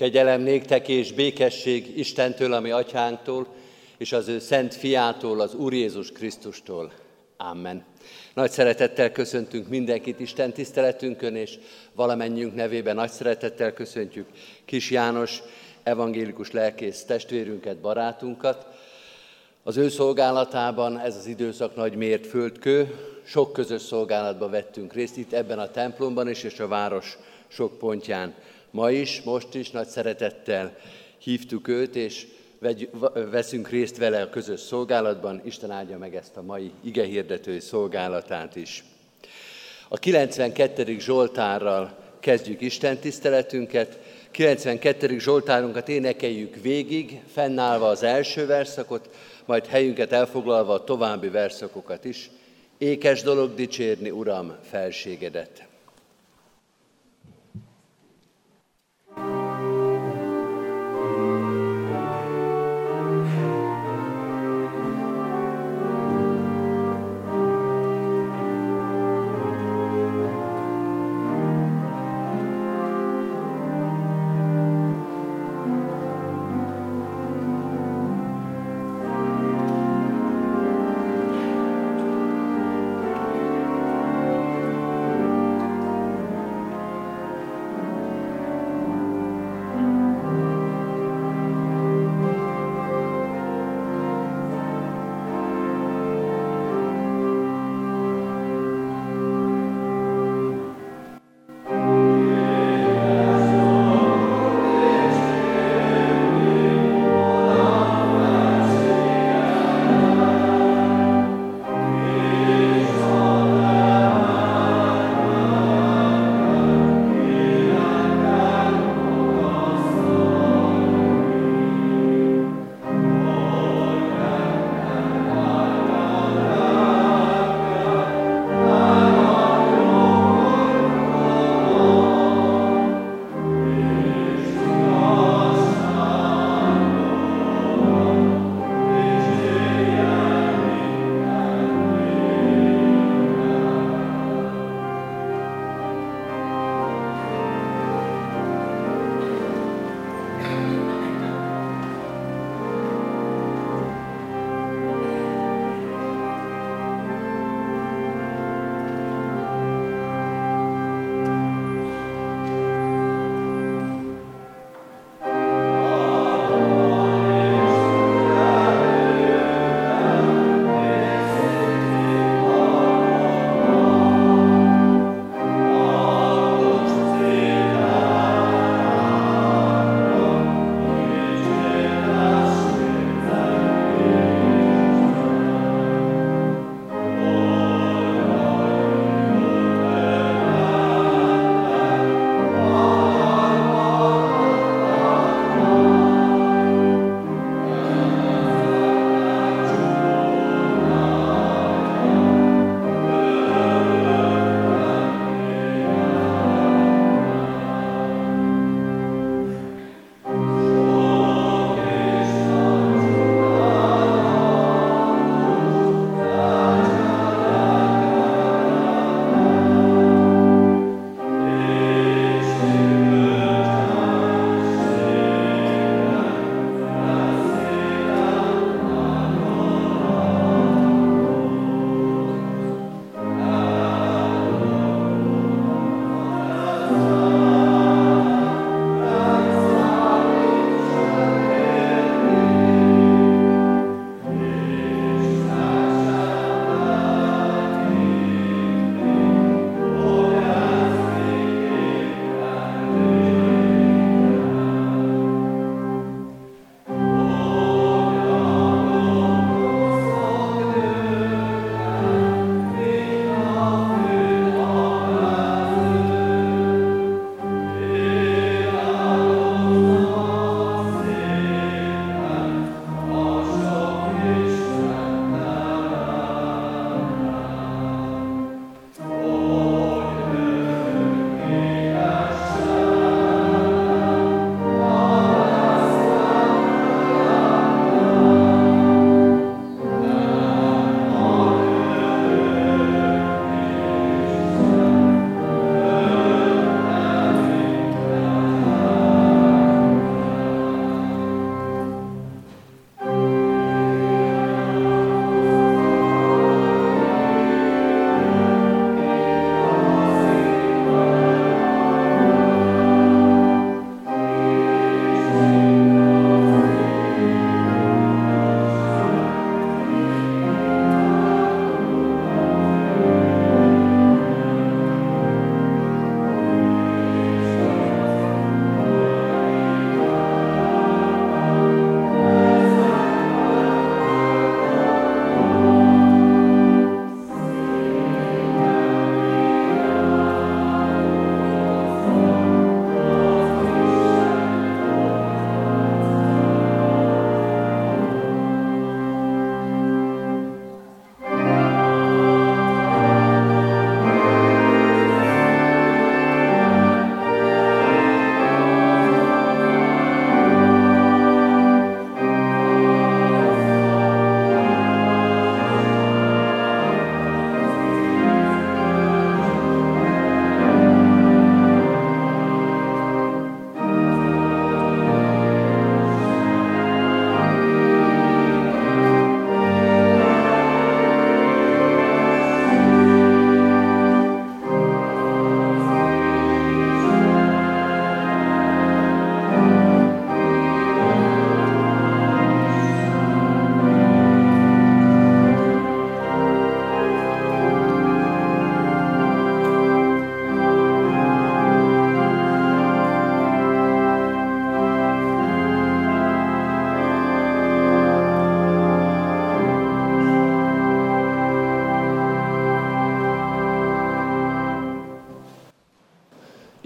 Kegyelem néktek és békesség Istentől, ami atyánktól, és az ő szent fiától, az Úr Jézus Krisztustól. Amen. Nagy szeretettel köszöntünk mindenkit Isten tiszteletünkön, és valamennyünk nevében nagy szeretettel köszöntjük Kis János evangélikus lelkész testvérünket, barátunkat. Az ő szolgálatában ez az időszak nagy mért földkő, sok közös szolgálatba vettünk részt itt ebben a templomban is, és a város sok pontján. Ma is, most is nagy szeretettel hívtuk őt, és veszünk részt vele a közös szolgálatban. Isten áldja meg ezt a mai igehirdetői szolgálatát is. A 92. Zsoltárral kezdjük Isten tiszteletünket. 92. Zsoltárunkat énekeljük végig, fennállva az első verszakot, majd helyünket elfoglalva a további verszakokat is. Ékes dolog dicsérni, Uram, felségedet.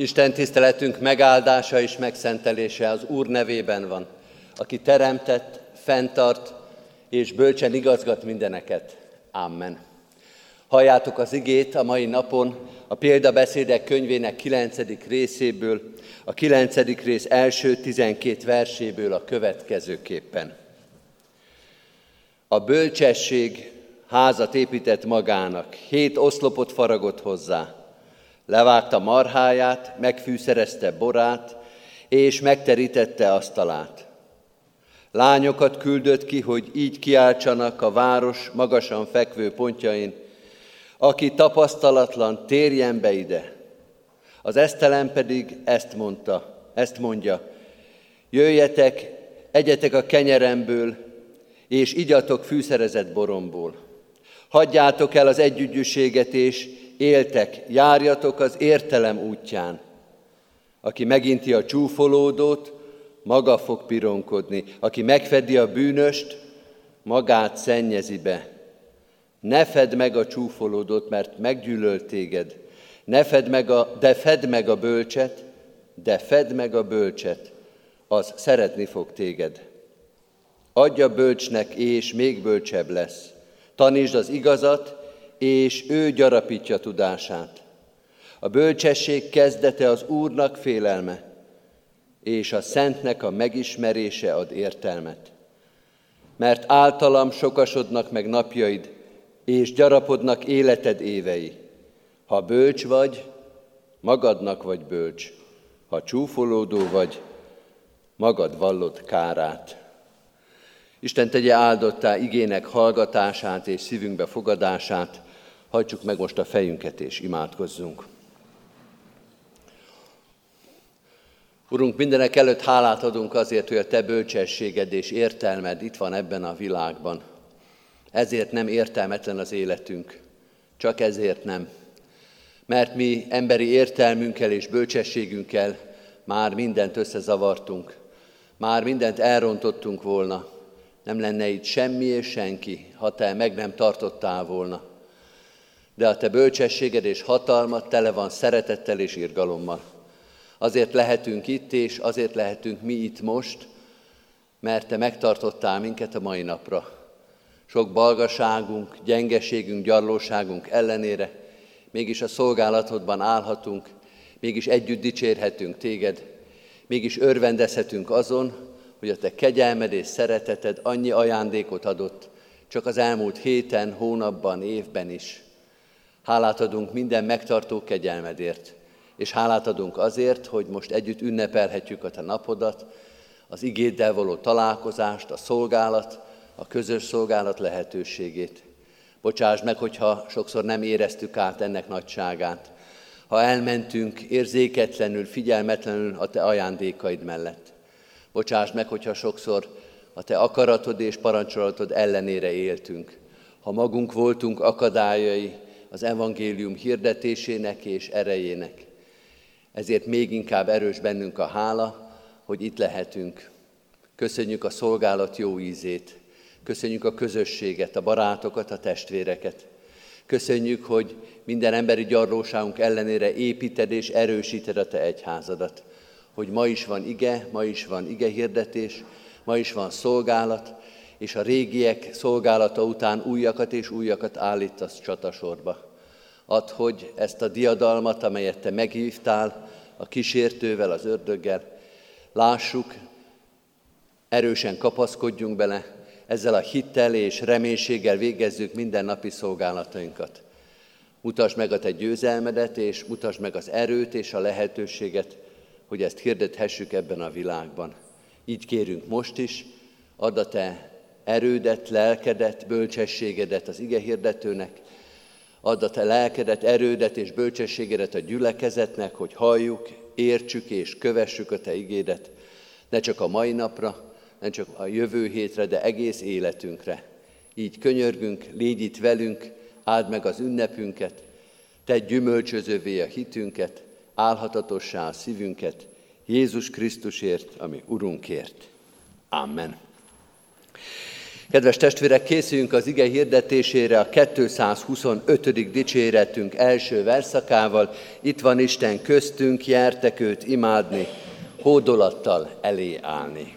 Isten tiszteletünk megáldása és megszentelése az Úr nevében van, aki teremtett, fenntart és bölcsen igazgat mindeneket. Amen. Halljátok az igét a mai napon a példabeszédek könyvének 9. részéből, a 9. rész első 12 verséből a következőképpen. A bölcsesség házat épített magának, hét oszlopot faragott hozzá, Levágta marháját, megfűszerezte borát, és megterítette asztalát. Lányokat küldött ki, hogy így kiáltsanak a város magasan fekvő pontjain, aki tapasztalatlan, térjen be ide. Az esztelen pedig ezt mondta, ezt mondja, jöjjetek, egyetek a kenyeremből, és igyatok fűszerezett boromból. Hagyjátok el az együgyűséget, és éltek, járjatok az értelem útján. Aki meginti a csúfolódót, maga fog pironkodni. Aki megfedi a bűnöst, magát szennyezi be. Ne fedd meg a csúfolódót, mert meggyűlöl téged. Ne fedd meg a, de fedd meg a bölcset, de fedd meg a bölcset, az szeretni fog téged. Adja bölcsnek, és még bölcsebb lesz. Tanítsd az igazat, és ő gyarapítja tudását. A bölcsesség kezdete az Úrnak félelme, és a Szentnek a megismerése ad értelmet. Mert általam sokasodnak meg napjaid, és gyarapodnak életed évei. Ha bölcs vagy, magadnak vagy bölcs. Ha csúfolódó vagy, magad vallott kárát. Isten tegye áldottá igének hallgatását és szívünkbe fogadását, Hajtsuk meg most a fejünket és imádkozzunk. Urunk, mindenek előtt hálát adunk azért, hogy a Te bölcsességed és értelmed itt van ebben a világban. Ezért nem értelmetlen az életünk. Csak ezért nem. Mert mi emberi értelmünkkel és bölcsességünkkel már mindent összezavartunk. Már mindent elrontottunk volna. Nem lenne itt semmi és senki, ha Te meg nem tartottál volna de a te bölcsességed és hatalmat tele van szeretettel és irgalommal. Azért lehetünk itt, és azért lehetünk mi itt most, mert te megtartottál minket a mai napra. Sok balgaságunk, gyengeségünk, gyarlóságunk ellenére, mégis a szolgálatodban állhatunk, mégis együtt dicsérhetünk téged, mégis örvendezhetünk azon, hogy a te kegyelmed és szereteted annyi ajándékot adott, csak az elmúlt héten, hónapban, évben is. Hálát adunk minden megtartó kegyelmedért, és hálát adunk azért, hogy most együtt ünnepelhetjük a te napodat, az igéddel való találkozást, a szolgálat, a közös szolgálat lehetőségét. Bocsáss meg, hogyha sokszor nem éreztük át ennek nagyságát, ha elmentünk érzéketlenül, figyelmetlenül a te ajándékaid mellett. Bocsáss meg, hogyha sokszor a te akaratod és parancsolatod ellenére éltünk, ha magunk voltunk akadályai, az evangélium hirdetésének és erejének. Ezért még inkább erős bennünk a hála, hogy itt lehetünk. Köszönjük a szolgálat jó ízét, köszönjük a közösséget, a barátokat, a testvéreket. Köszönjük, hogy minden emberi gyarlóságunk ellenére építed és erősíted a te egyházadat. Hogy ma is van ige, ma is van ige hirdetés, ma is van szolgálat, és a régiek szolgálata után újakat és újakat állítasz csatasorba. Add, hogy ezt a diadalmat, amelyet te meghívtál a kísértővel, az ördöggel, lássuk, erősen kapaszkodjunk bele, ezzel a hittel és reménységgel végezzük minden napi szolgálatainkat. Mutasd meg a te győzelmedet, és mutasd meg az erőt és a lehetőséget, hogy ezt hirdethessük ebben a világban. Így kérünk most is, add a te erődet, lelkedet, bölcsességedet az ige hirdetőnek, add a te lelkedet, erődet és bölcsességedet a gyülekezetnek, hogy halljuk, értsük és kövessük a te igédet, ne csak a mai napra, nem csak a jövő hétre, de egész életünkre. Így könyörgünk, légy itt velünk, áld meg az ünnepünket, te gyümölcsözővé a hitünket, álhatatossá a szívünket, Jézus Krisztusért, ami Urunkért. Amen. Kedves testvérek, készüljünk az ige hirdetésére a 225. dicséretünk első verszakával. Itt van Isten köztünk, jertek őt imádni, hódolattal elé állni.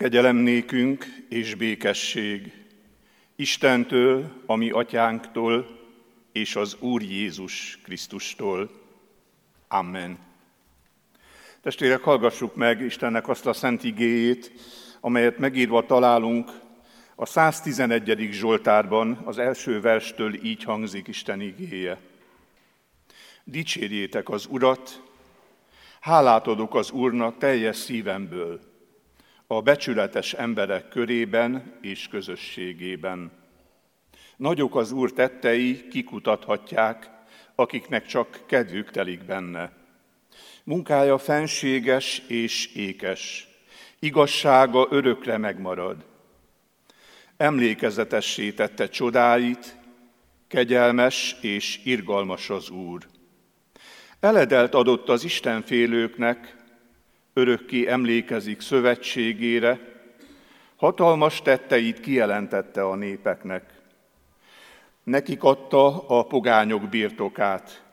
Kegyelem nékünk és békesség Istentől, ami atyánktól, és az Úr Jézus Krisztustól. Amen. Testvérek, hallgassuk meg Istennek azt a szent igéjét, amelyet megírva találunk a 111. Zsoltárban, az első verstől így hangzik Isten igéje. Dicsérjétek az Urat, hálát adok az Úrnak teljes szívemből, a becsületes emberek körében és közösségében. Nagyok az Úr tettei, kikutathatják, akiknek csak kedvük telik benne. Munkája fenséges és ékes, igazsága örökre megmarad. Emlékezetessé tette csodáit, kegyelmes és irgalmas az Úr. Eledelt adott az Istenfélőknek, örökké emlékezik szövetségére, hatalmas tetteit kijelentette a népeknek. Nekik adta a pogányok birtokát,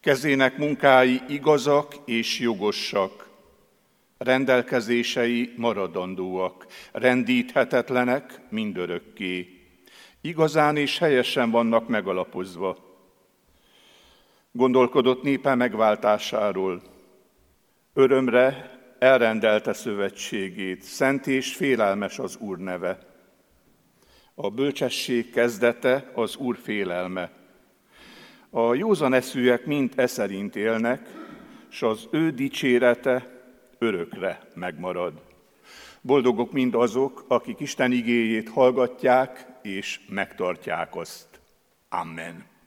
kezének munkái igazak és jogosak, rendelkezései maradandóak, rendíthetetlenek mindörökké. Igazán és helyesen vannak megalapozva. Gondolkodott népe megváltásáról, Örömre elrendelte szövetségét, szent és félelmes az Úr neve. A bölcsesség kezdete az Úr félelme. A józan eszűek mind e szerint élnek, s az ő dicsérete örökre megmarad. Boldogok mind azok, akik Isten igéjét hallgatják és megtartják azt. Amen.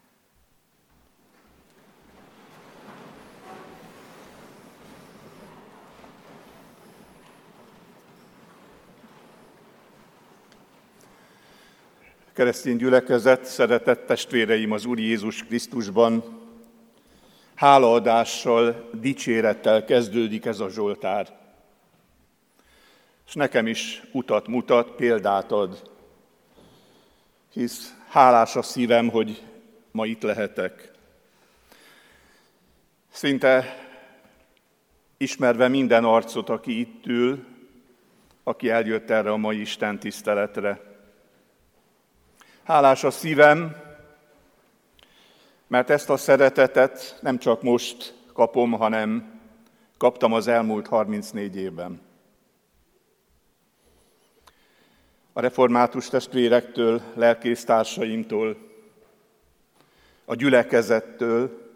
Keresztény gyülekezet, szeretett testvéreim az Úr Jézus Krisztusban, hálaadással, dicsérettel kezdődik ez a Zsoltár. És nekem is utat mutat, példát ad, hisz hálás a szívem, hogy ma itt lehetek. Szinte ismerve minden arcot, aki itt ül, aki eljött erre a mai Isten tiszteletre. Hálás a szívem, mert ezt a szeretetet nem csak most kapom, hanem kaptam az elmúlt 34 évben. A református testvérektől, lelkésztársaimtól, a gyülekezettől,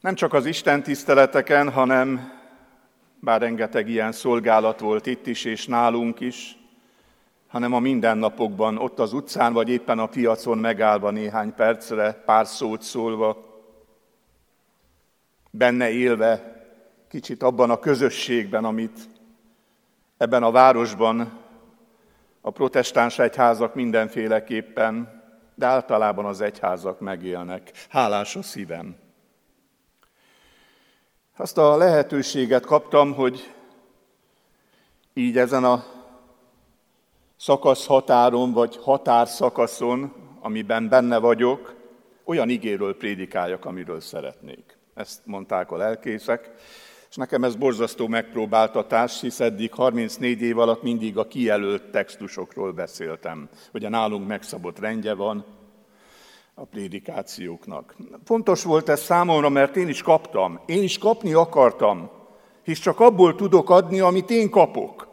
nem csak az Isten tiszteleteken, hanem bár rengeteg ilyen szolgálat volt itt is és nálunk is, hanem a mindennapokban, ott az utcán, vagy éppen a piacon megállva néhány percre, pár szót szólva, benne élve, kicsit abban a közösségben, amit ebben a városban a protestáns egyházak mindenféleképpen, de általában az egyházak megélnek. Hálás a szívem. Azt a lehetőséget kaptam, hogy így ezen a szakasz határon, vagy határszakaszon, amiben benne vagyok, olyan igéről prédikáljak, amiről szeretnék. Ezt mondták a lelkészek, és nekem ez borzasztó megpróbáltatás, hisz eddig 34 év alatt mindig a kijelölt textusokról beszéltem. Ugye nálunk megszabott rendje van a prédikációknak. Fontos volt ez számomra, mert én is kaptam. Én is kapni akartam, hisz csak abból tudok adni, amit én kapok.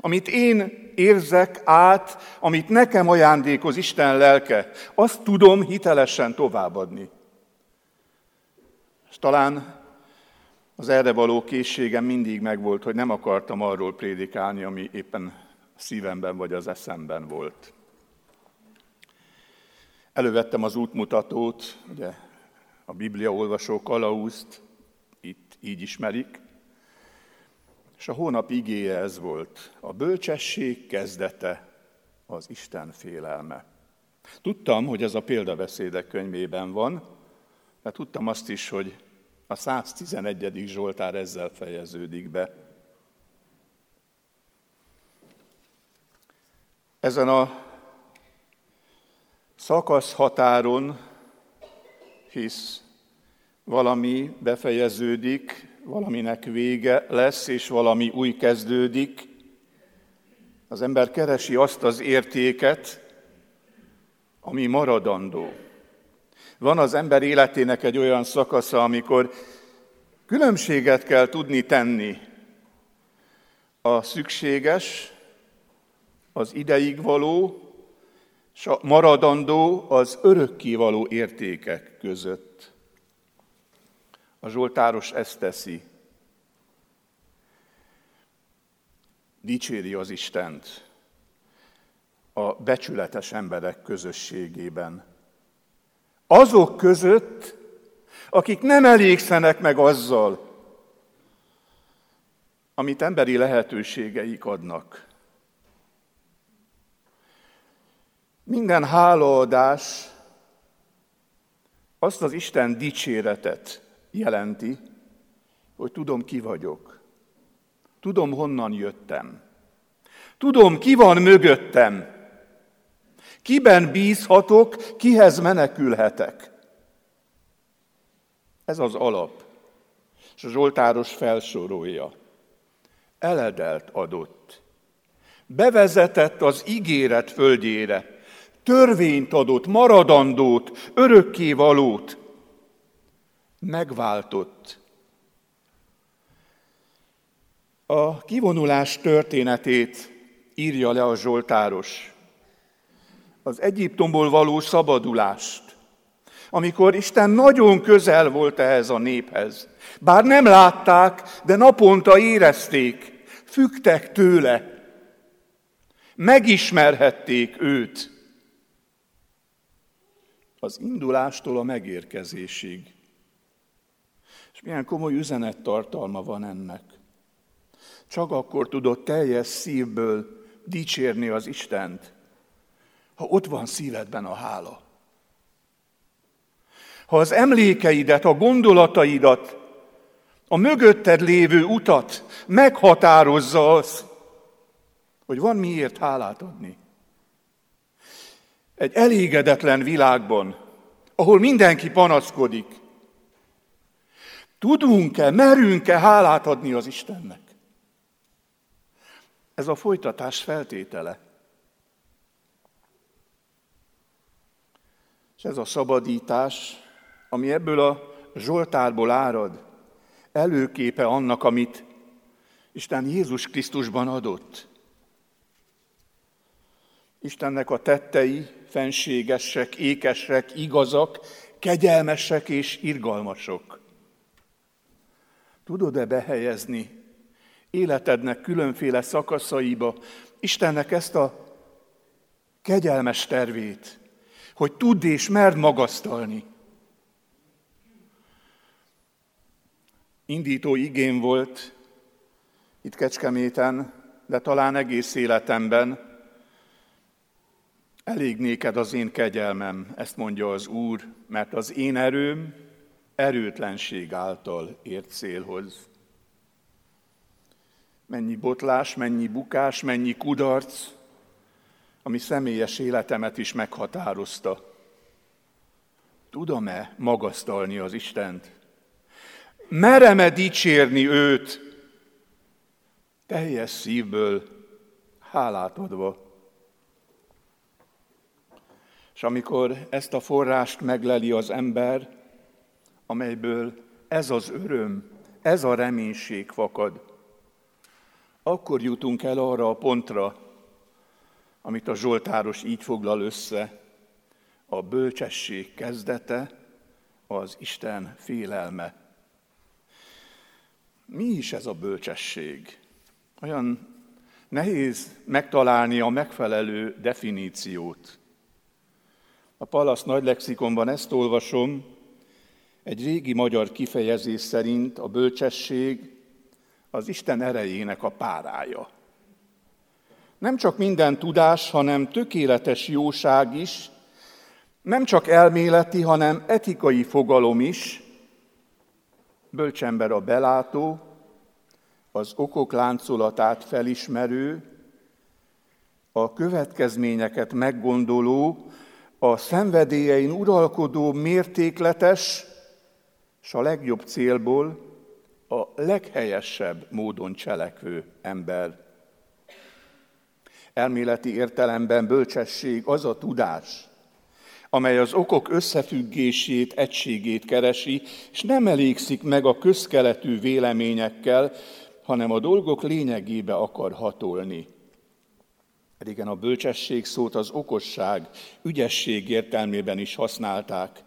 Amit én érzek át, amit nekem ajándékoz Isten lelke, azt tudom hitelesen továbbadni. És talán az erre való készségem mindig megvolt, hogy nem akartam arról prédikálni, ami éppen a szívemben vagy az eszemben volt. Elővettem az útmutatót, ugye a Biblia olvasó kalauzt, itt így ismerik, és a hónap igéje ez volt. A bölcsesség kezdete az Isten félelme. Tudtam, hogy ez a példabeszédek könyvében van, de tudtam azt is, hogy a 111. Zsoltár ezzel fejeződik be. Ezen a szakasz határon, hisz valami befejeződik, valaminek vége lesz, és valami új kezdődik. Az ember keresi azt az értéket, ami maradandó. Van az ember életének egy olyan szakasza, amikor különbséget kell tudni tenni a szükséges, az ideig való, és a maradandó, az örökkivaló értékek között. A Zsoltáros ezt teszi. Dicséri az Istent a becsületes emberek közösségében. Azok között, akik nem elégszenek meg azzal, amit emberi lehetőségeik adnak. Minden hálaadás azt az Isten dicséretet jelenti, hogy tudom, ki vagyok. Tudom, honnan jöttem. Tudom, ki van mögöttem. Kiben bízhatok, kihez menekülhetek. Ez az alap. És a Zsoltáros felsorolja. Eledelt adott. Bevezetett az ígéret földjére. Törvényt adott, maradandót, örökkévalót megváltott. A kivonulás történetét írja le a Zsoltáros. Az Egyiptomból való szabadulást, amikor Isten nagyon közel volt ehhez a néphez. Bár nem látták, de naponta érezték, fügtek tőle, megismerhették őt. Az indulástól a megérkezésig. Milyen komoly üzenettartalma van ennek. Csak akkor tudod teljes szívből dicsérni az Istent, ha ott van szívedben a hála. Ha az emlékeidet, a gondolataidat, a mögötted lévő utat meghatározza az, hogy van miért hálát adni. Egy elégedetlen világban, ahol mindenki panaszkodik, Tudunk-e, merünk-e hálát adni az Istennek? Ez a folytatás feltétele. És ez a szabadítás, ami ebből a Zsoltárból árad, előképe annak, amit Isten Jézus Krisztusban adott. Istennek a tettei fenségesek, ékesek, igazak, kegyelmesek és irgalmasok. Tudod-e behelyezni életednek különféle szakaszaiba Istennek ezt a kegyelmes tervét, hogy tudd és merd magasztalni. Indító igén volt itt Kecskeméten, de talán egész életemben, elég néked az én kegyelmem, ezt mondja az Úr, mert az én erőm erőtlenség által ért célhoz. Mennyi botlás, mennyi bukás, mennyi kudarc, ami személyes életemet is meghatározta. Tudom-e magasztalni az Istent? Merem-e dicsérni őt? Teljes szívből, hálát adva. És amikor ezt a forrást megleli az ember, amelyből ez az öröm, ez a reménység fakad, akkor jutunk el arra a pontra, amit a Zsoltáros így foglal össze, a bölcsesség kezdete, az Isten félelme. Mi is ez a bölcsesség? Olyan nehéz megtalálni a megfelelő definíciót. A Palasz nagy lexikonban ezt olvasom, egy régi magyar kifejezés szerint a bölcsesség az Isten erejének a párája. Nem csak minden tudás, hanem tökéletes jóság is, nem csak elméleti, hanem etikai fogalom is. Bölcsember a belátó, az okok láncolatát felismerő, a következményeket meggondoló, a szenvedélyein uralkodó mértékletes, és a legjobb célból a leghelyesebb módon cselekvő ember. Elméleti értelemben bölcsesség az a tudás, amely az okok összefüggését, egységét keresi, és nem elégszik meg a közkeletű véleményekkel, hanem a dolgok lényegébe akar hatolni. Régen a bölcsesség szót az okosság, ügyesség értelmében is használták.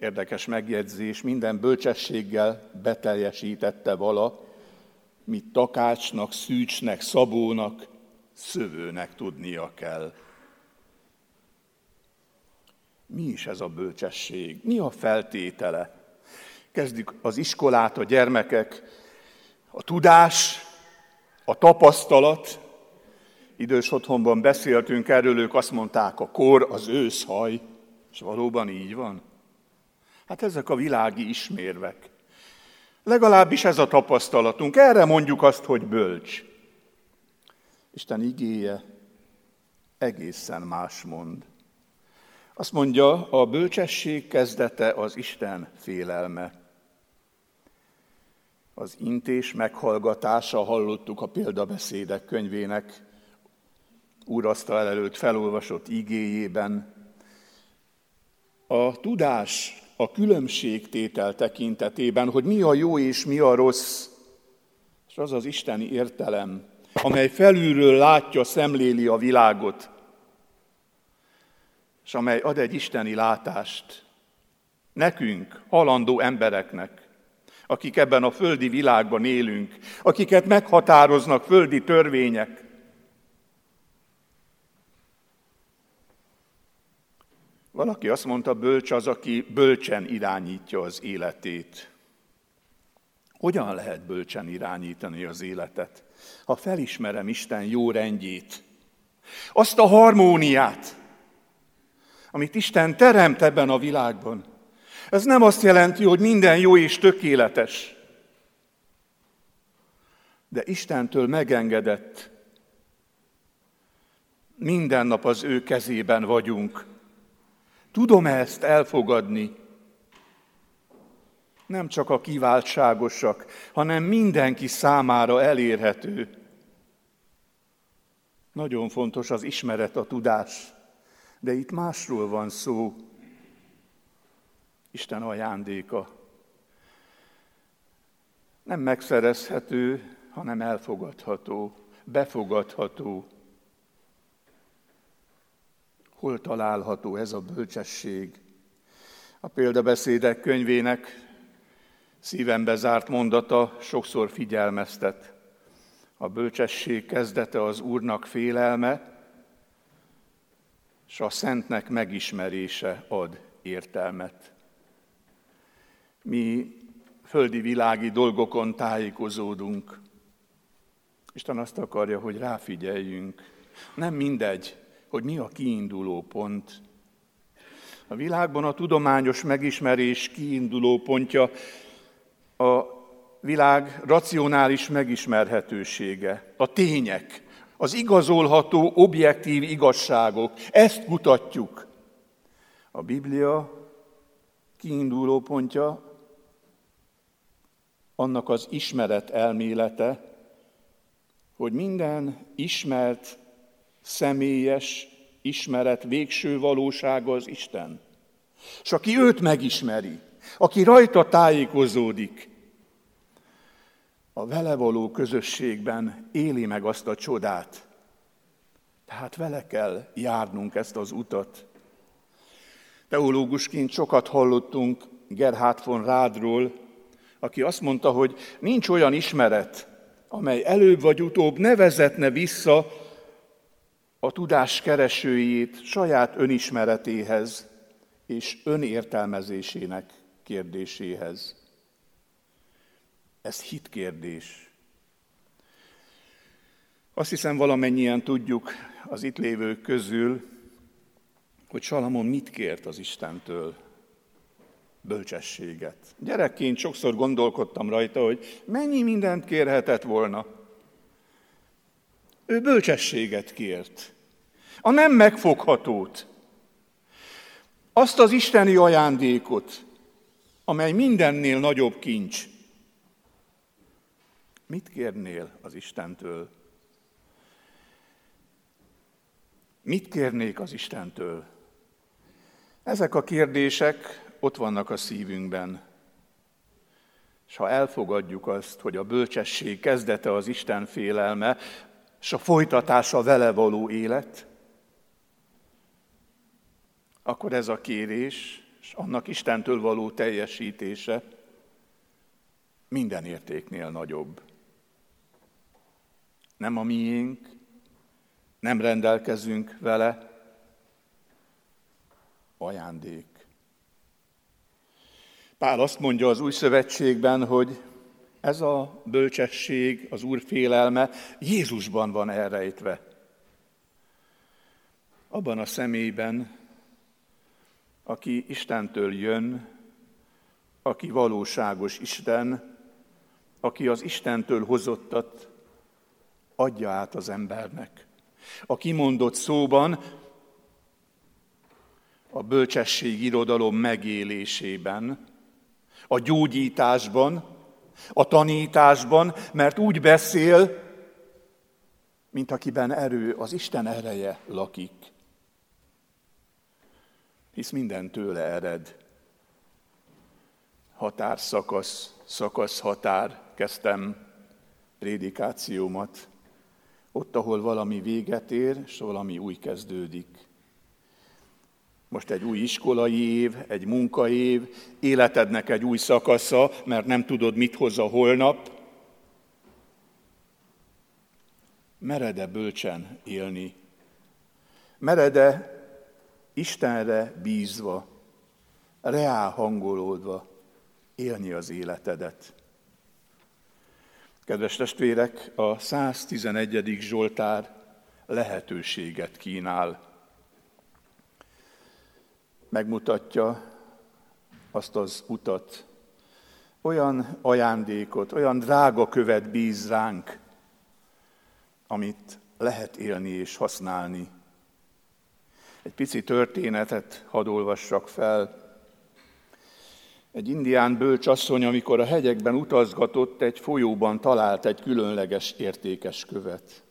Érdekes megjegyzés, minden bölcsességgel beteljesítette vala, mit takácsnak, szűcsnek, szabónak, szövőnek tudnia kell. Mi is ez a bölcsesség? Mi a feltétele? Kezdjük az iskolát, a gyermekek, a tudás, a tapasztalat. Idős otthonban beszéltünk erről, ők azt mondták, a kor az őszhaj, és valóban így van. Hát ezek a világi ismérvek. Legalábbis ez a tapasztalatunk. Erre mondjuk azt, hogy bölcs. Isten igéje egészen más mond. Azt mondja, a bölcsesség kezdete az Isten félelme. Az intés meghallgatása, hallottuk a példabeszédek könyvének úrasztal előtt felolvasott igéjében. A tudás a különbségtétel tekintetében, hogy mi a jó és mi a rossz, és az az isteni értelem, amely felülről látja, szemléli a világot, és amely ad egy isteni látást nekünk, halandó embereknek, akik ebben a földi világban élünk, akiket meghatároznak földi törvények, Valaki azt mondta, bölcs az, aki bölcsen irányítja az életét. Hogyan lehet bölcsen irányítani az életet? Ha felismerem Isten jó rendjét, azt a harmóniát, amit Isten teremt ebben a világban. Ez nem azt jelenti, hogy minden jó és tökéletes. De Istentől megengedett. Minden nap az ő kezében vagyunk. Tudom -e ezt elfogadni? Nem csak a kiváltságosak, hanem mindenki számára elérhető. Nagyon fontos az ismeret, a tudás, de itt másról van szó. Isten ajándéka. Nem megszerezhető, hanem elfogadható, befogadható, Hol található ez a bölcsesség? A példabeszédek könyvének szívembe zárt mondata sokszor figyelmeztet. A bölcsesség kezdete az Úrnak félelme, és a szentnek megismerése ad értelmet. Mi földi világi dolgokon tájékozódunk. Isten azt akarja, hogy ráfigyeljünk. Nem mindegy, hogy mi a kiinduló pont. A világban a tudományos megismerés kiinduló pontja a világ racionális megismerhetősége, a tények, az igazolható, objektív igazságok. Ezt kutatjuk. A Biblia kiinduló pontja annak az ismeret elmélete, hogy minden ismert, személyes ismeret végső valósága az Isten. És aki őt megismeri, aki rajta tájékozódik, a vele való közösségben éli meg azt a csodát. Tehát vele kell járnunk ezt az utat. Teológusként sokat hallottunk Gerhard von Rádról, aki azt mondta, hogy nincs olyan ismeret, amely előbb vagy utóbb ne vezetne vissza a tudás keresőjét saját önismeretéhez és önértelmezésének kérdéséhez. Ez hitkérdés. Azt hiszem valamennyien tudjuk az itt lévők közül, hogy Salamon mit kért az Istentől? Bölcsességet. Gyerekként sokszor gondolkodtam rajta, hogy mennyi mindent kérhetett volna. Ő bölcsességet kért. A nem megfoghatót. Azt az isteni ajándékot, amely mindennél nagyobb kincs. Mit kérnél az Istentől? Mit kérnék az Istentől? Ezek a kérdések ott vannak a szívünkben. És ha elfogadjuk azt, hogy a bölcsesség kezdete az Isten félelme, és a folytatása vele való élet, akkor ez a kérés, és annak Istentől való teljesítése minden értéknél nagyobb. Nem a miénk, nem rendelkezünk vele, ajándék. Pál azt mondja az új szövetségben, hogy ez a bölcsesség, az Úr félelme Jézusban van elrejtve. Abban a személyben, aki Istentől jön, aki valóságos Isten, aki az Istentől hozottat adja át az embernek. A kimondott szóban a bölcsesség irodalom megélésében, a gyógyításban, a tanításban, mert úgy beszél, mint akiben erő, az Isten ereje lakik. Hisz minden tőle ered. Határszakasz, szakasz határ, kezdtem prédikációmat. Ott, ahol valami véget ér, és valami új kezdődik. Most egy új iskolai év, egy munkaév, életednek egy új szakasza, mert nem tudod, mit hoz a holnap. Merede bölcsen élni? Merede Istenre bízva, reál hangolódva élni az életedet? Kedves testvérek, a 111. Zsoltár lehetőséget kínál megmutatja azt az utat, olyan ajándékot, olyan drága követ bíz ránk, amit lehet élni és használni. Egy pici történetet hadd olvassak fel. Egy indián bölcsasszony, amikor a hegyekben utazgatott, egy folyóban talált egy különleges értékes követ.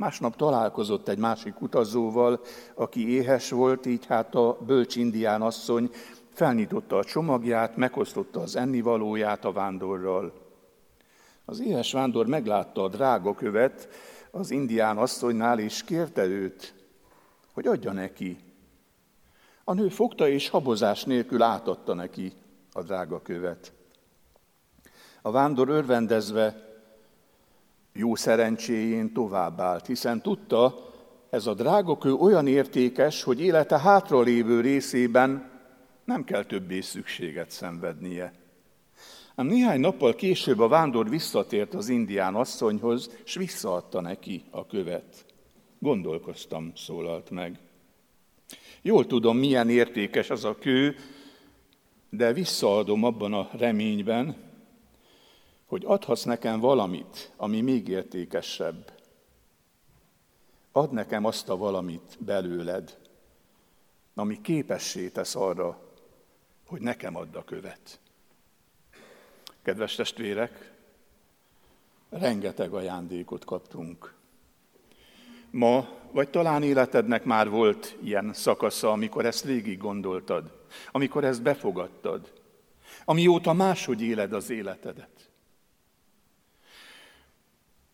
Másnap találkozott egy másik utazóval, aki éhes volt, így hát a bölcs indián asszony felnyitotta a csomagját, megosztotta az ennivalóját a vándorral. Az éhes vándor meglátta a drága követ az indián asszonynál, és kérte őt, hogy adja neki. A nő fogta, és habozás nélkül átadta neki a drága követ. A vándor örvendezve jó szerencséjén továbbált, hiszen tudta, ez a drágakő olyan értékes, hogy élete hátra lévő részében nem kell többé szükséget szenvednie. Ám néhány nappal később a vándor visszatért az indián asszonyhoz, és visszaadta neki a követ. Gondolkoztam, szólalt meg. Jól tudom, milyen értékes az a kő, de visszaadom abban a reményben, hogy adhatsz nekem valamit, ami még értékesebb. Add nekem azt a valamit belőled, ami képessé tesz arra, hogy nekem add a követ. Kedves testvérek, rengeteg ajándékot kaptunk. Ma, vagy talán életednek már volt ilyen szakasza, amikor ezt végig gondoltad, amikor ezt befogadtad, amióta máshogy éled az életedet.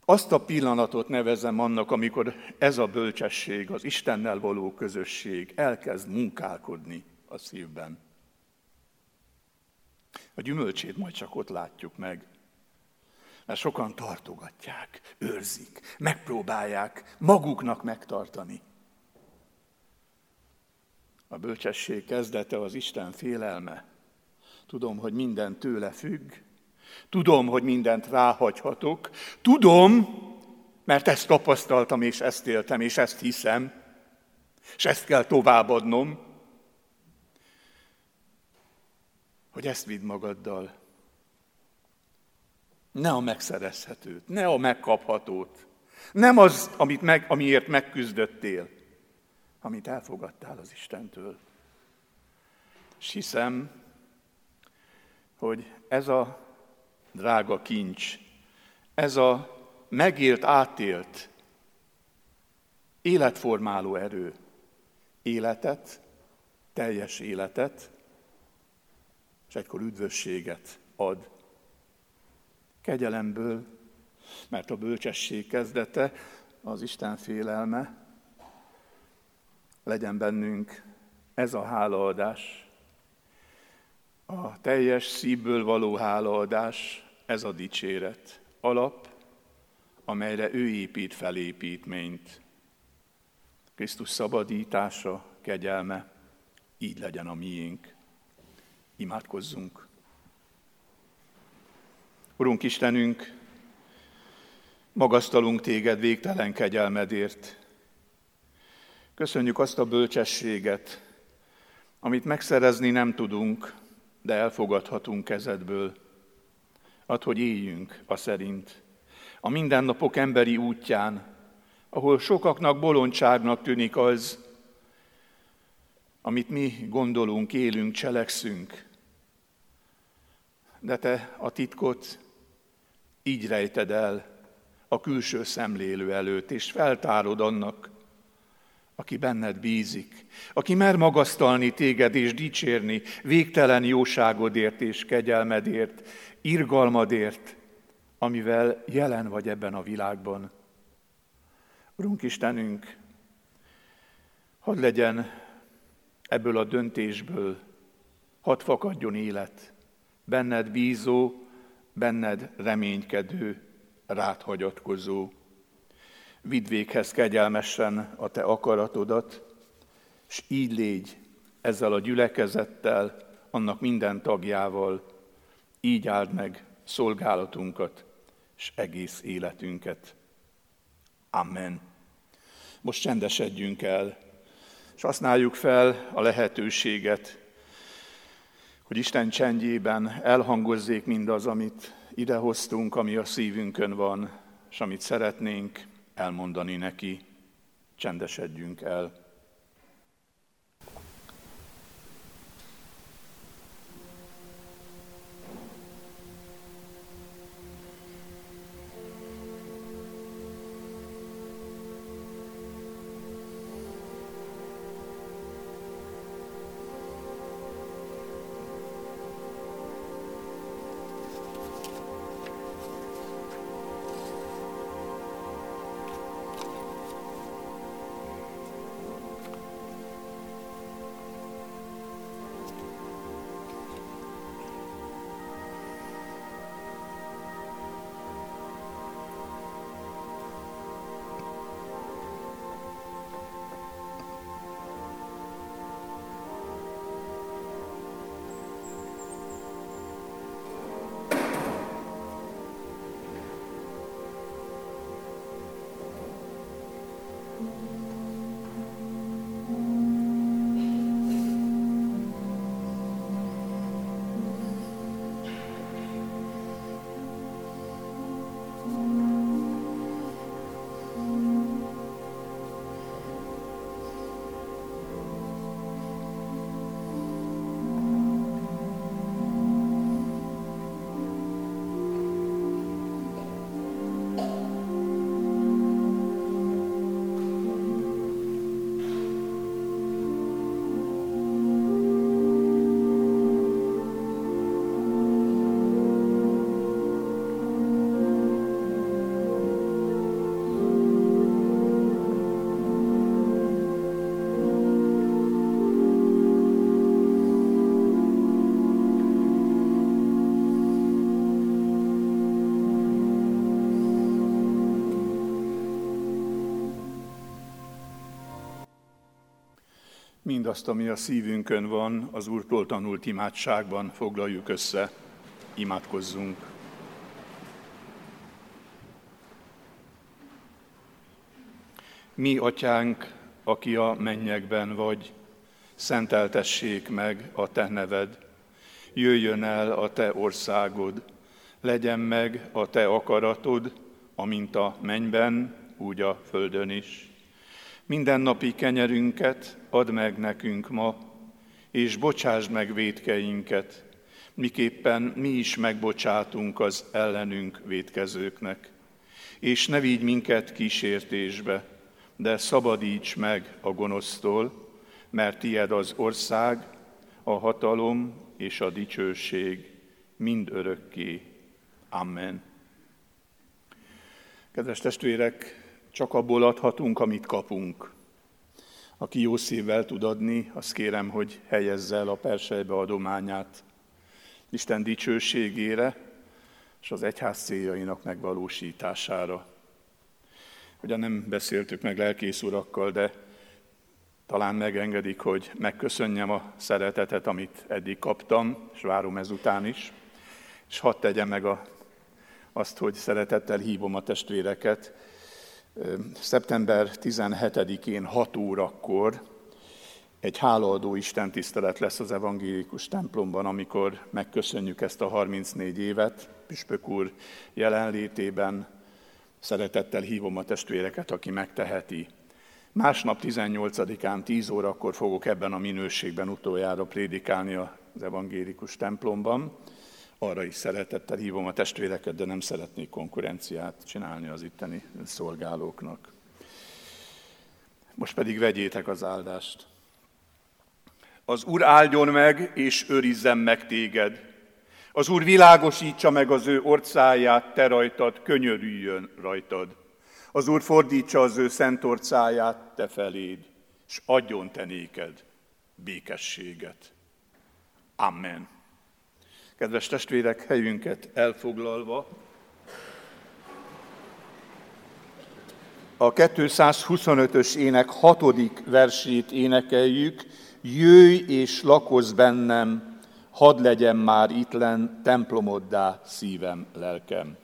Azt a pillanatot nevezem annak, amikor ez a bölcsesség, az Istennel való közösség elkezd munkálkodni a szívben. A gyümölcsét majd csak ott látjuk meg. Mert sokan tartogatják, őrzik, megpróbálják maguknak megtartani. A bölcsesség kezdete az Isten félelme. Tudom, hogy minden tőle függ, tudom, hogy mindent ráhagyhatok, tudom, mert ezt tapasztaltam, és ezt éltem, és ezt hiszem, és ezt kell továbbadnom, hogy ezt vidd magaddal. Ne a megszerezhetőt, ne a megkaphatót, nem az, amit meg, amiért megküzdöttél, amit elfogadtál az Istentől. És hiszem, hogy ez a drága kincs, ez a megélt, átélt, életformáló erő, életet, teljes életet, és egykor üdvösséget ad. Kegyelemből, mert a bölcsesség kezdete az Isten félelme, legyen bennünk ez a hálaadás, a teljes szívből való hálaadás, ez a dicséret, alap, amelyre ő épít felépítményt. Krisztus szabadítása, kegyelme, így legyen a miénk. Imádkozzunk. Urunk Istenünk, magasztalunk téged végtelen kegyelmedért. Köszönjük azt a bölcsességet, amit megszerezni nem tudunk, de elfogadhatunk kezedből. Add, hogy éljünk a szerint, a mindennapok emberi útján, ahol sokaknak bolondságnak tűnik az, amit mi gondolunk, élünk, cselekszünk, de te a titkot így rejted el a külső szemlélő előtt, és feltárod annak, aki benned bízik, aki mer magasztalni téged és dicsérni végtelen jóságodért és kegyelmedért, irgalmadért, amivel jelen vagy ebben a világban. Urunk Istenünk, hadd legyen ebből a döntésből, hadd fakadjon élet, benned bízó, benned reménykedő, rád hagyatkozó. Vidd véghez kegyelmesen a te akaratodat, és így légy ezzel a gyülekezettel, annak minden tagjával, így áld meg szolgálatunkat és egész életünket. Amen. Most csendesedjünk el, és használjuk fel a lehetőséget, hogy Isten csendjében elhangozzék mindaz, amit idehoztunk, ami a szívünkön van, és amit szeretnénk elmondani neki. Csendesedjünk el. Mindazt, ami a szívünkön van, az Úrtól tanult imádságban foglaljuk össze. Imádkozzunk! Mi, atyánk, aki a mennyekben vagy, szenteltessék meg a te neved, jöjjön el a te országod, legyen meg a te akaratod, amint a mennyben, úgy a földön is. Minden napi kenyerünket add meg nekünk ma, és bocsásd meg védkeinket, miképpen mi is megbocsátunk az ellenünk védkezőknek. És ne vigy minket kísértésbe, de szabadíts meg a gonosztól, mert tied az ország, a hatalom és a dicsőség mind örökké. Amen. Kedves testvérek, csak abból adhatunk, amit kapunk. Aki jó szívvel tud adni, azt kérem, hogy helyezze el a persejbe adományát Isten dicsőségére és az egyház céljainak megvalósítására. Ugyan nem beszéltük meg lelkész urakkal, de talán megengedik, hogy megköszönjem a szeretetet, amit eddig kaptam, és várom ezután is. És hadd tegyem meg a, azt, hogy szeretettel hívom a testvéreket. Szeptember 17-én 6 órakor egy hálaadó Isten tisztelet lesz az evangélikus templomban, amikor megköszönjük ezt a 34 évet, Püspök úr jelenlétében, Szeretettel hívom a testvéreket, aki megteheti. Másnap 18-án 10 órakor fogok ebben a minőségben utoljára prédikálni az evangélikus templomban. Arra is szeretettel hívom a testvéreket, de nem szeretnék konkurenciát csinálni az itteni szolgálóknak. Most pedig vegyétek az áldást. Az Úr áldjon meg, és őrizzen meg téged. Az Úr világosítsa meg az ő orcáját, te rajtad, könyörüljön rajtad. Az Úr fordítsa az ő szent orcáját te feléd, és adjon te néked békességet. Amen. Kedves testvérek, helyünket elfoglalva, a 225-ös ének hatodik versét énekeljük, Jöjj és lakozz bennem, hadd legyen már len templomoddá szívem, lelkem.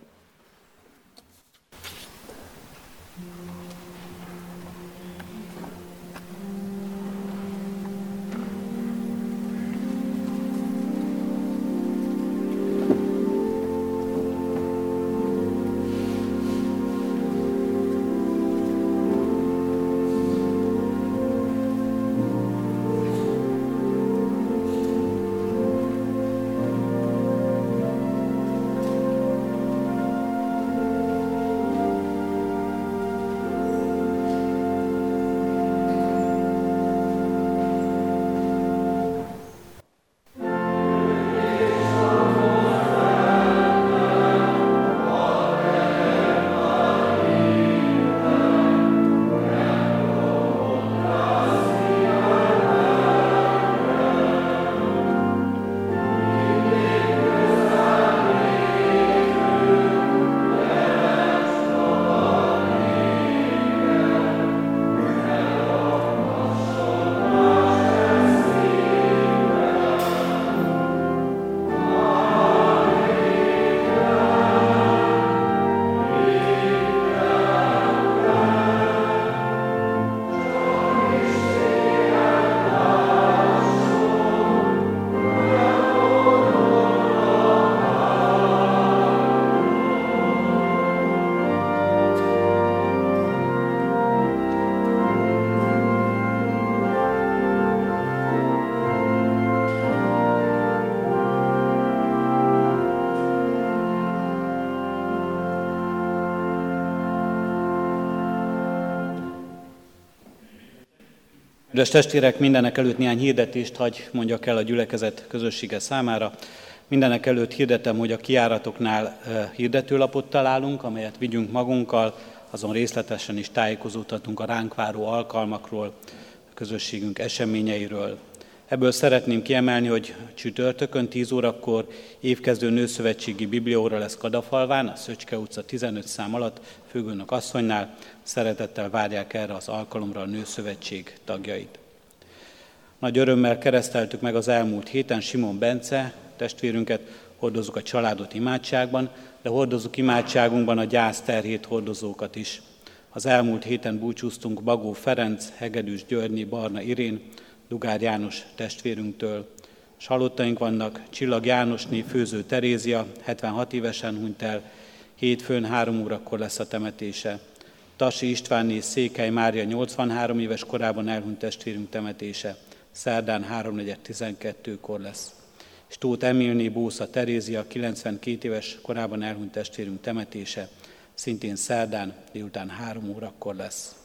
Kedves testvérek, mindenek előtt néhány hirdetést hagy mondjak el a gyülekezet közössége számára. Mindenek előtt hirdetem, hogy a kiáratoknál hirdetőlapot találunk, amelyet vigyünk magunkkal, azon részletesen is tájékozódhatunk a ránk váró alkalmakról, a közösségünk eseményeiről. Ebből szeretném kiemelni, hogy csütörtökön 10 órakor évkezdő nőszövetségi biblióra lesz Kadafalván, a Szöcske utca 15 szám alatt, főgőnök asszonynál. Szeretettel várják erre az alkalomra a nőszövetség tagjait. Nagy örömmel kereszteltük meg az elmúlt héten Simon Bence testvérünket, hordozzuk a családot imádságban, de hordozzuk imádságunkban a gyász terhét hordozókat is. Az elmúlt héten búcsúztunk Bagó Ferenc, Hegedűs Györgyi, Barna Irén, Dugár János testvérünktől. S halottaink vannak Csillag Jánosné, Főző Terézia, 76 évesen hunyt el, hétfőn három órakor lesz a temetése. Tasi Istvánné, Székely Mária 83 éves korában elhunyt testvérünk temetése. Szerdán 3.4.12-kor lesz. Stót Emilné Bósza Terézia 92 éves korában elhunyt testvérünk temetése, szintén szerdán délután 3 órakor lesz.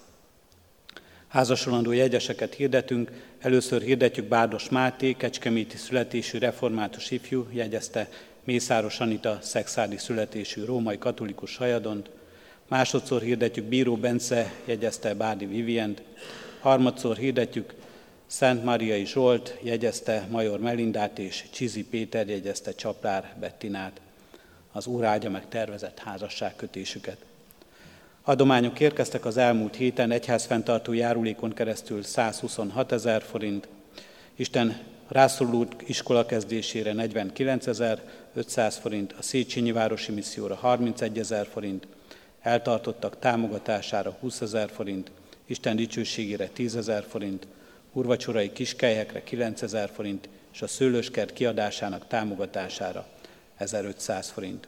Házasolandó jegyeseket hirdetünk. Először hirdetjük Bárdos Máté, kecskeméti születésű református ifjú, jegyezte Mészáros Anita, szexádi születésű római katolikus hajadont. Másodszor hirdetjük Bíró Bence, jegyezte Bádi Vivient. Harmadszor hirdetjük Szent Mariai Zsolt jegyezte Major Melindát, és Csizi Péter jegyezte Csaplár Bettinát. Az Úr áldja meg tervezett házasságkötésüket. Adományok érkeztek az elmúlt héten, egyházfenntartó járulékon keresztül 126 ezer forint, Isten rászoruló iskola kezdésére 49.500 forint, a Széchenyi Városi Misszióra 31 ezer forint, eltartottak támogatására 20 ezer forint, Isten dicsőségére 10 ezer forint, urvacsorai kiskelyekre 9000 forint, és a szőlőskert kiadásának támogatására 1500 forint.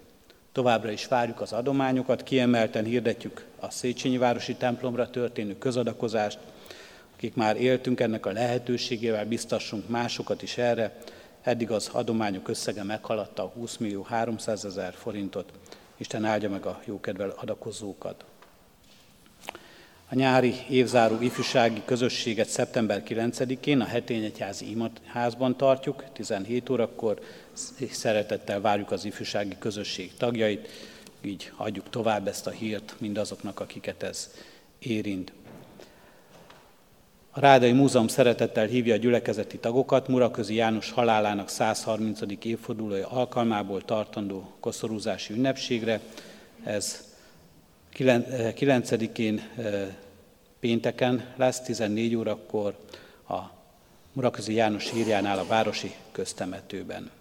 Továbbra is várjuk az adományokat, kiemelten hirdetjük a Széchenyi Városi templomra történő közadakozást, akik már éltünk ennek a lehetőségével, biztassunk másokat is erre. Eddig az adományok összege meghaladta a 20 millió 300 ezer forintot. Isten áldja meg a jókedvel adakozókat. A nyári évzáró ifjúsági közösséget szeptember 9-én a Hetényegyházi házban tartjuk, 17 órakor, szeretettel várjuk az ifjúsági közösség tagjait, így adjuk tovább ezt a hírt mindazoknak, akiket ez érint. A Rádai Múzeum szeretettel hívja a gyülekezeti tagokat Muraközi János halálának 130. évfordulója alkalmából tartandó koszorúzási ünnepségre. Ez 9-én pénteken lesz, 14 órakor a Muraközi János hírjánál a városi köztemetőben.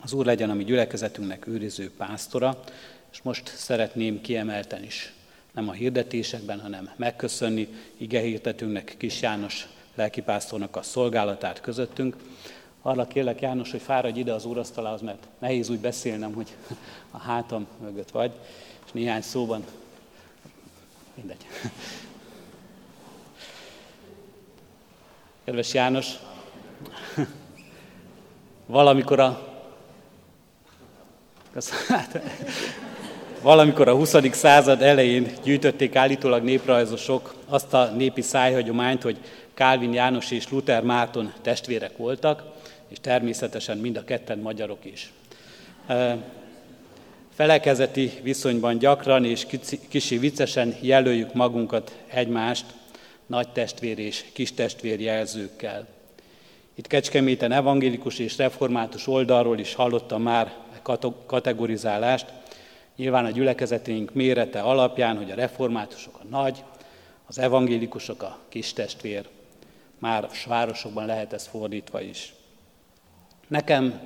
Az Úr legyen a mi gyülekezetünknek őriző pásztora, és most szeretném kiemelten is, nem a hirdetésekben, hanem megköszönni igehirtetőnknek, Kis János lelkipásztornak a szolgálatát közöttünk. Arra kérlek János, hogy fáradj ide az úrasztalához, mert nehéz úgy beszélnem, hogy a hátam mögött vagy, néhány szóban, mindegy. Kedves János, valamikor a Valamikor a 20. század elején gyűjtötték állítólag néprajzosok azt a népi szájhagyományt, hogy Kálvin János és Luther Márton testvérek voltak, és természetesen mind a ketten magyarok is. Felekezeti viszonyban gyakran és kicsi viccesen jelöljük magunkat egymást nagy testvér és kis testvér jelzőkkel. Itt Kecskeméten evangélikus és református oldalról is hallottam már kategorizálást, nyilván a gyülekezeténk mérete alapján, hogy a reformátusok a nagy, az evangélikusok a kis testvér. Már a városokban lehet ez fordítva is. Nekem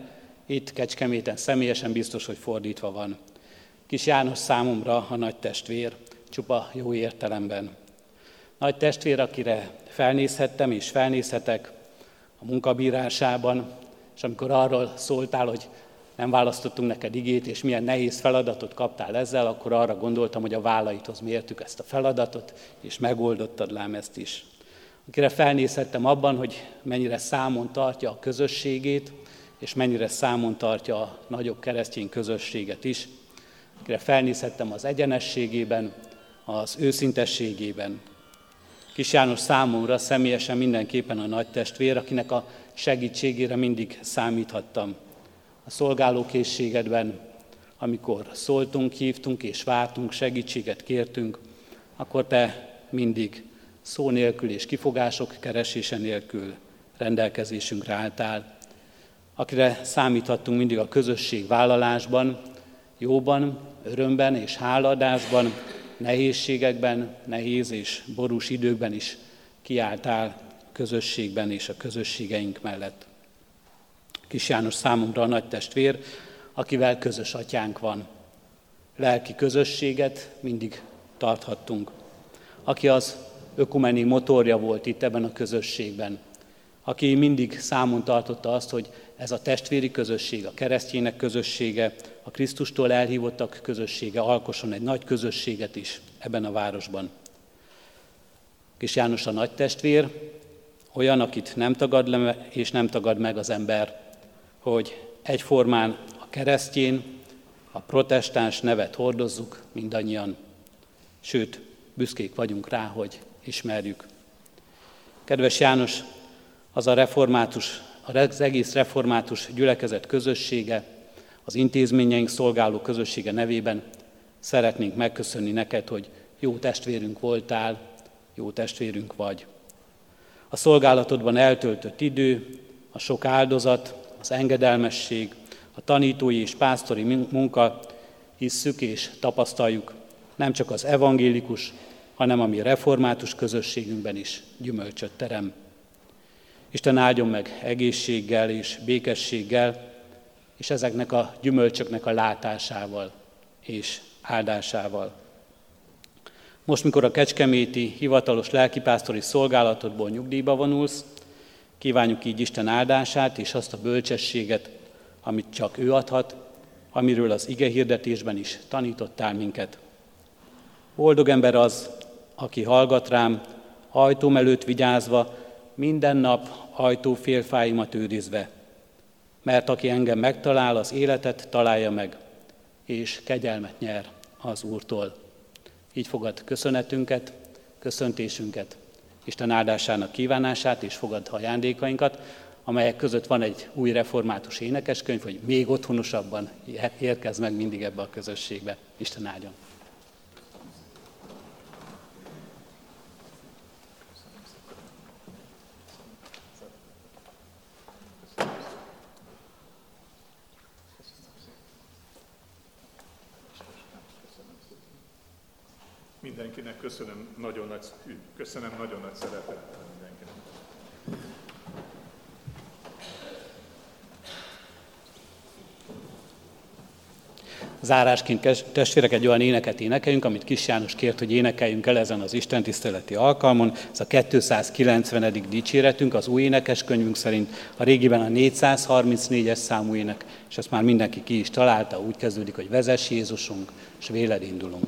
itt Kecskeméten személyesen biztos, hogy fordítva van. Kis János számomra a nagy testvér, csupa jó értelemben. Nagy testvér, akire felnézhettem és felnézhetek a munkabírásában, és amikor arról szóltál, hogy nem választottunk neked igét, és milyen nehéz feladatot kaptál ezzel, akkor arra gondoltam, hogy a vállaithoz mértük ezt a feladatot, és megoldottad lám ezt is. Akire felnézhettem abban, hogy mennyire számon tartja a közösségét, és mennyire számon tartja a nagyobb keresztény közösséget is, akire felnézhettem az egyenességében, az őszintességében, Kis János számomra személyesen mindenképpen a nagy testvér, akinek a segítségére mindig számíthattam. A szolgálókészségedben, amikor szóltunk, hívtunk és vártunk, segítséget kértünk, akkor te mindig szó nélkül és kifogások keresése nélkül rendelkezésünkre álltál, akire számíthattunk mindig a közösség vállalásban, jóban, örömben és háladásban, nehézségekben, nehéz és borús időkben is kiálltál közösségben és a közösségeink mellett. Kis János számunkra a nagy testvér, akivel közös atyánk van. Lelki közösséget mindig tarthattunk. Aki az ökumeni motorja volt itt ebben a közösségben, aki mindig számon tartotta azt, hogy ez a testvéri közösség, a keresztjének közössége, a Krisztustól elhívottak közössége alkosson egy nagy közösséget is ebben a városban. Kis János a nagy testvér, olyan, akit nem tagad le és nem tagad meg az ember, hogy egyformán a keresztjén, a protestáns nevet hordozzuk mindannyian. Sőt, büszkék vagyunk rá, hogy ismerjük. Kedves János, az a református, az egész református gyülekezet közössége, az intézményeink szolgáló közössége nevében szeretnénk megköszönni neked, hogy jó testvérünk voltál, jó testvérünk vagy. A szolgálatodban eltöltött idő, a sok áldozat, az engedelmesség, a tanítói és pásztori munka, hisszük és tapasztaljuk, nem csak az evangélikus, hanem a mi református közösségünkben is gyümölcsöt terem. Isten áldjon meg egészséggel és békességgel, és ezeknek a gyümölcsöknek a látásával és áldásával. Most, mikor a Kecskeméti hivatalos lelkipásztori szolgálatodból nyugdíjba vonulsz, kívánjuk így Isten áldását és azt a bölcsességet, amit csak ő adhat, amiről az ige hirdetésben is tanítottál minket. Boldog ember az, aki hallgat rám, ajtóm előtt vigyázva, minden nap ajtófélfáimat őrizve. Mert aki engem megtalál, az életet találja meg, és kegyelmet nyer az Úrtól. Így fogad köszönetünket, köszöntésünket, Isten áldásának kívánását, és fogad ajándékainkat, amelyek között van egy új református énekeskönyv, hogy még otthonosabban érkez meg mindig ebbe a közösségbe. Isten áldjon! Mindenkinek köszönöm nagyon nagy, köszönöm nagyon nagy szeretettel mindenkinek. Zárásként testvérek egy olyan éneket énekeljünk, amit Kis János kért, hogy énekeljünk el ezen az Isten tiszteleti alkalmon. Ez a 290. dicséretünk, az új énekeskönyvünk szerint, a régiben a 434-es számú ének, és ezt már mindenki ki is találta, úgy kezdődik, hogy vezess Jézusunk, és véled indulunk.